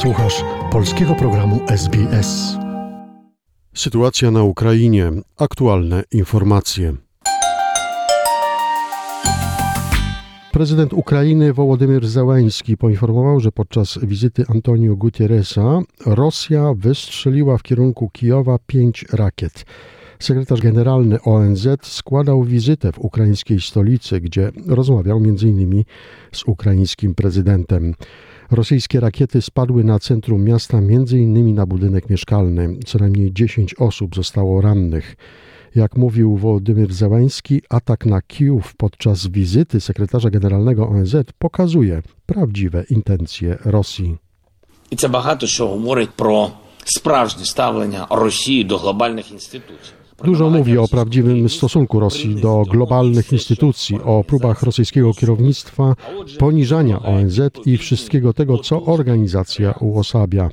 Słuchasz polskiego programu SBS. Sytuacja na Ukrainie. Aktualne informacje. Prezydent Ukrainy Wołodymyr Załański poinformował, że podczas wizyty Antonio Guterresa Rosja wystrzeliła w kierunku Kijowa pięć rakiet. Sekretarz generalny ONZ składał wizytę w ukraińskiej stolicy, gdzie rozmawiał m.in. z ukraińskim prezydentem. Rosyjskie rakiety spadły na centrum miasta, m.in. na budynek mieszkalny. Co najmniej 10 osób zostało rannych. Jak mówił Wołodymyr Zełański, atak na Kijów podczas wizyty sekretarza generalnego ONZ pokazuje prawdziwe intencje Rosji. I to bardzo, co mówi pro sprawdzenie stawienia Rosji do globalnych instytucji. Dużo mówi o prawdziwym stosunku Rosji do globalnych instytucji, o próbach rosyjskiego kierownictwa poniżania ONZ i wszystkiego tego, co organizacja uosabia.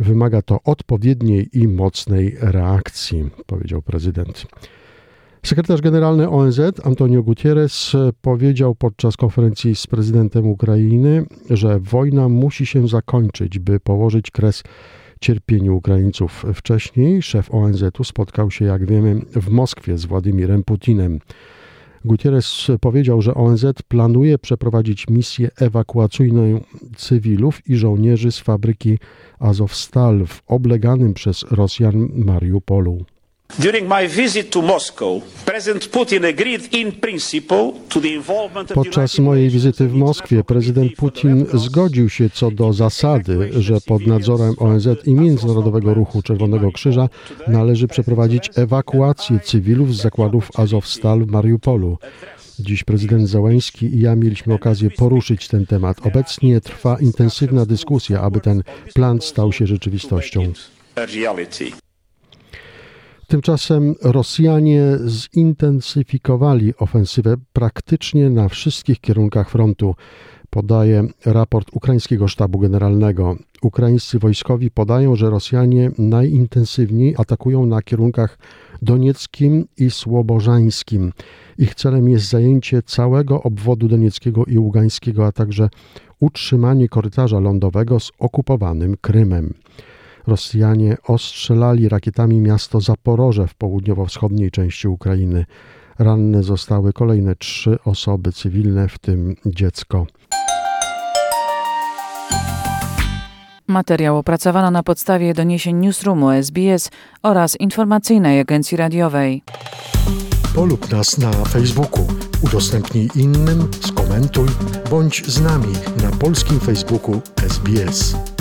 Wymaga to odpowiedniej i mocnej reakcji, powiedział prezydent. Sekretarz generalny ONZ Antonio Gutierrez powiedział podczas konferencji z prezydentem Ukrainy, że wojna musi się zakończyć, by położyć kres cierpieniu Ukraińców. Wcześniej szef ONZ-u spotkał się, jak wiemy, w Moskwie z Władimirem Putinem. Gutierrez powiedział, że ONZ planuje przeprowadzić misję ewakuacyjną cywilów i żołnierzy z fabryki Azovstal w obleganym przez Rosjan Mariupolu. Podczas mojej wizyty w Moskwie prezydent Putin zgodził się co do zasady, że pod nadzorem ONZ i Międzynarodowego Ruchu Czerwonego Krzyża należy przeprowadzić ewakuację cywilów z zakładów Azovstal w Mariupolu. Dziś prezydent Załański i ja mieliśmy okazję poruszyć ten temat. Obecnie trwa intensywna dyskusja, aby ten plan stał się rzeczywistością. Tymczasem Rosjanie zintensyfikowali ofensywę praktycznie na wszystkich kierunkach frontu, podaje raport ukraińskiego sztabu generalnego. Ukraińscy wojskowi podają, że Rosjanie najintensywniej atakują na kierunkach donieckim i słobożańskim. Ich celem jest zajęcie całego obwodu donieckiego i ługańskiego, a także utrzymanie korytarza lądowego z okupowanym Krymem. Rosjanie ostrzelali rakietami miasto Zaporoże w południowo-wschodniej części Ukrainy. Ranne zostały kolejne trzy osoby cywilne, w tym dziecko. Materiał opracowano na podstawie doniesień Newsroomu SBS oraz informacyjnej agencji radiowej. Polub nas na Facebooku, udostępnij innym, skomentuj, bądź z nami na polskim Facebooku SBS.